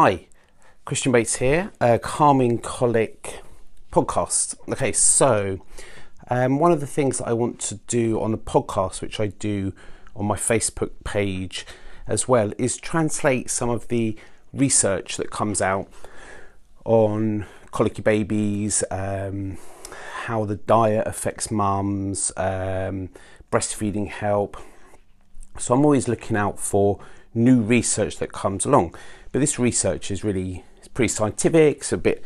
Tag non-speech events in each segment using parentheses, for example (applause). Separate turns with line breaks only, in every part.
Hi, Christine Bates here, a Calming Colic podcast. Okay, so um, one of the things that I want to do on the podcast, which I do on my Facebook page as well, is translate some of the research that comes out on colicky babies, um, how the diet affects mums, um, breastfeeding help. So I'm always looking out for new research that comes along. But this research is really it's pretty scientific, it's a bit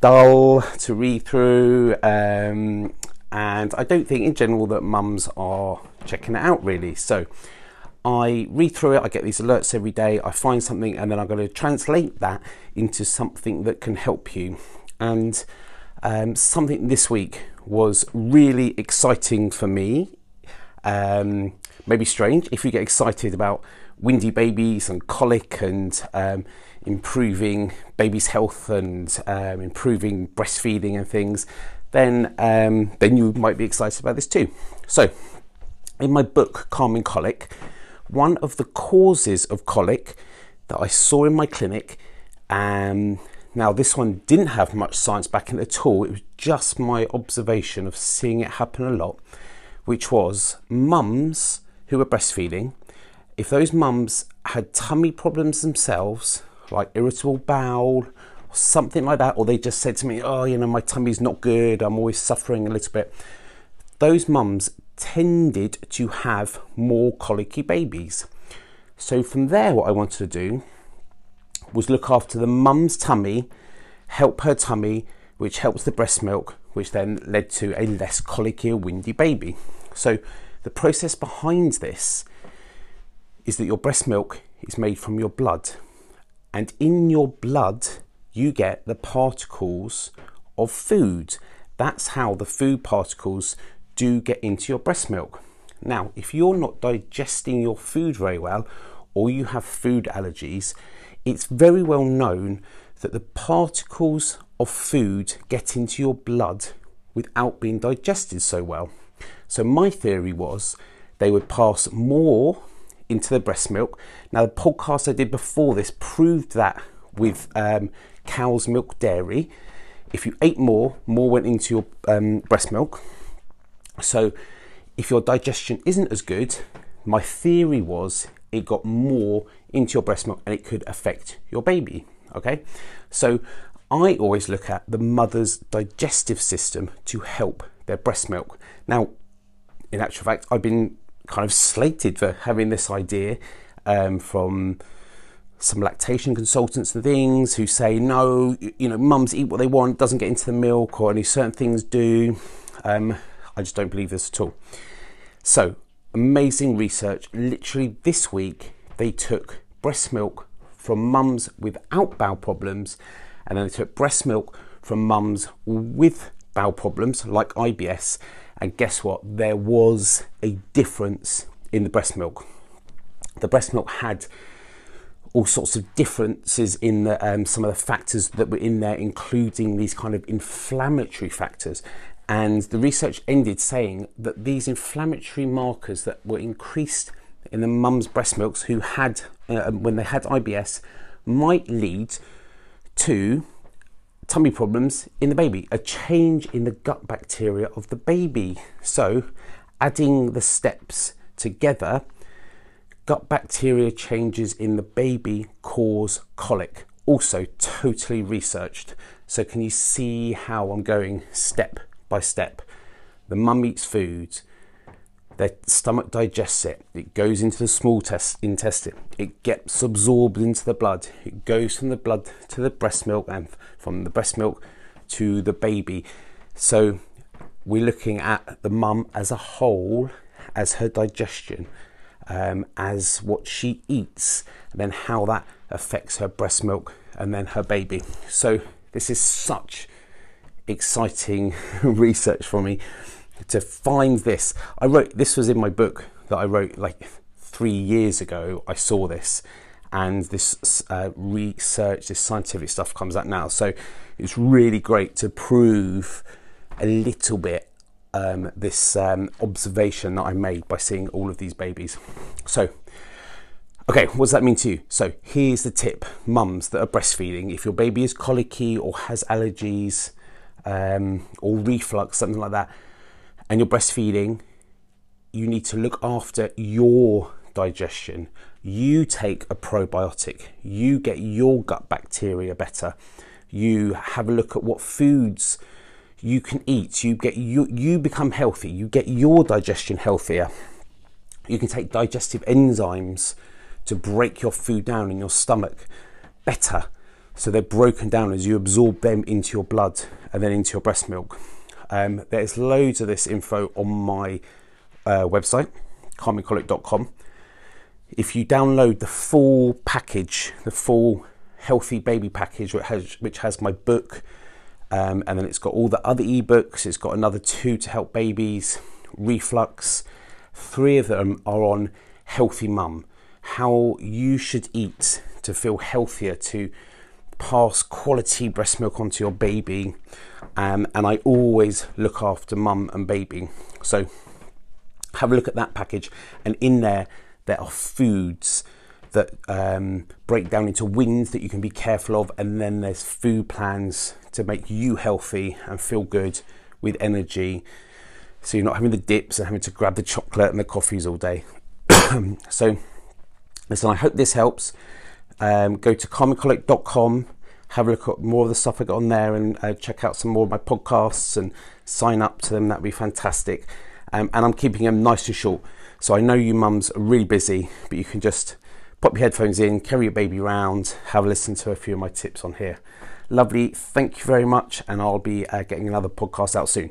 dull to read through, um, and I don't think in general that mums are checking it out really. So I read through it, I get these alerts every day, I find something, and then I'm going to translate that into something that can help you. And um, something this week was really exciting for me. Um, maybe strange if you get excited about windy babies and colic and um, improving baby's health and um, improving breastfeeding and things, then um, then you might be excited about this too. So, in my book Calming Colic, one of the causes of colic that I saw in my clinic. Um, now, this one didn't have much science backing at all. It was just my observation of seeing it happen a lot, which was mums who were breastfeeding if those mums had tummy problems themselves, like irritable bowel, something like that, or they just said to me, Oh, you know, my tummy's not good, I'm always suffering a little bit, those mums tended to have more colicky babies. So, from there, what I wanted to do was look after the mum's tummy, help her tummy, which helps the breast milk, which then led to a less colicky or windy baby. So, the process behind this is that your breast milk is made from your blood. And in your blood, you get the particles of food. That's how the food particles do get into your breast milk. Now, if you're not digesting your food very well or you have food allergies, it's very well known that the particles of food get into your blood without being digested so well. So, my theory was they would pass more into the breast milk. Now, the podcast I did before this proved that with um, cow's milk dairy. If you ate more, more went into your um, breast milk. So, if your digestion isn't as good, my theory was it got more into your breast milk and it could affect your baby. Okay, so I always look at the mother's digestive system to help their breast milk. Now, in actual fact, I've been kind of slated for having this idea um, from some lactation consultants and things who say no, you know, mums eat what they want, doesn't get into the milk, or only certain things do. Um, I just don't believe this at all. So, amazing research. Literally this week, they took breast milk from mums without bowel problems, and then they took breast milk from mums with bowel problems like IBS, and guess what? There was a difference in the breast milk. The breast milk had all sorts of differences in the, um, some of the factors that were in there, including these kind of inflammatory factors. And the research ended saying that these inflammatory markers that were increased in the mum's breast milks who had, uh, when they had IBS, might lead to tummy problems in the baby, a change in the gut bacteria of the baby. So, adding the steps together, gut bacteria changes in the baby cause colic. Also, totally researched. So, can you see how I'm going step by step? The mum eats foods their stomach digests it. It goes into the small test, intestine. It gets absorbed into the blood. It goes from the blood to the breast milk and from the breast milk to the baby. So we're looking at the mum as a whole, as her digestion, um, as what she eats, and then how that affects her breast milk and then her baby. So this is such exciting (laughs) research for me to find this. I wrote this was in my book that I wrote like three years ago. I saw this, and this uh, research, this scientific stuff comes out now. So it's really great to prove a little bit um, this um, observation that I made by seeing all of these babies. So Okay, what does that mean to you? So here's the tip, mums that are breastfeeding. If your baby is colicky or has allergies um, or reflux, something like that, and you're breastfeeding, you need to look after your digestion. You take a probiotic. You get your gut bacteria better. You have a look at what foods you can eat. You get you you become healthy. You get your digestion healthier. You can take digestive enzymes to break your food down in your stomach better. So they're broken down as you absorb them into your blood and then into your breast milk. Um, there's loads of this info on my uh, website, calmingcolic.com. If you download the full package, the full healthy baby package, which has, which has my book, um, and then it's got all the other ebooks, it's got another two to help babies, reflux. Three of them are on Healthy Mum, how you should eat to feel healthier, to pass quality breast milk onto your baby. Um, and I always look after mum and baby. So have a look at that package, and in there, there are foods that um, break down into wins that you can be careful of, and then there's food plans to make you healthy and feel good with energy. So you're not having the dips and having to grab the chocolate and the coffees all day. (coughs) so, listen, I hope this helps. Um, go to calmingcolic.com, have a look at more of the stuff I got on there, and uh, check out some more of my podcasts and sign up to them. That'd be fantastic um, and I'm keeping them nice and short. So I know you mums are really busy, but you can just pop your headphones in, carry your baby around, have a listen to a few of my tips on here. Lovely, thank you very much, and I'll be uh, getting another podcast out soon.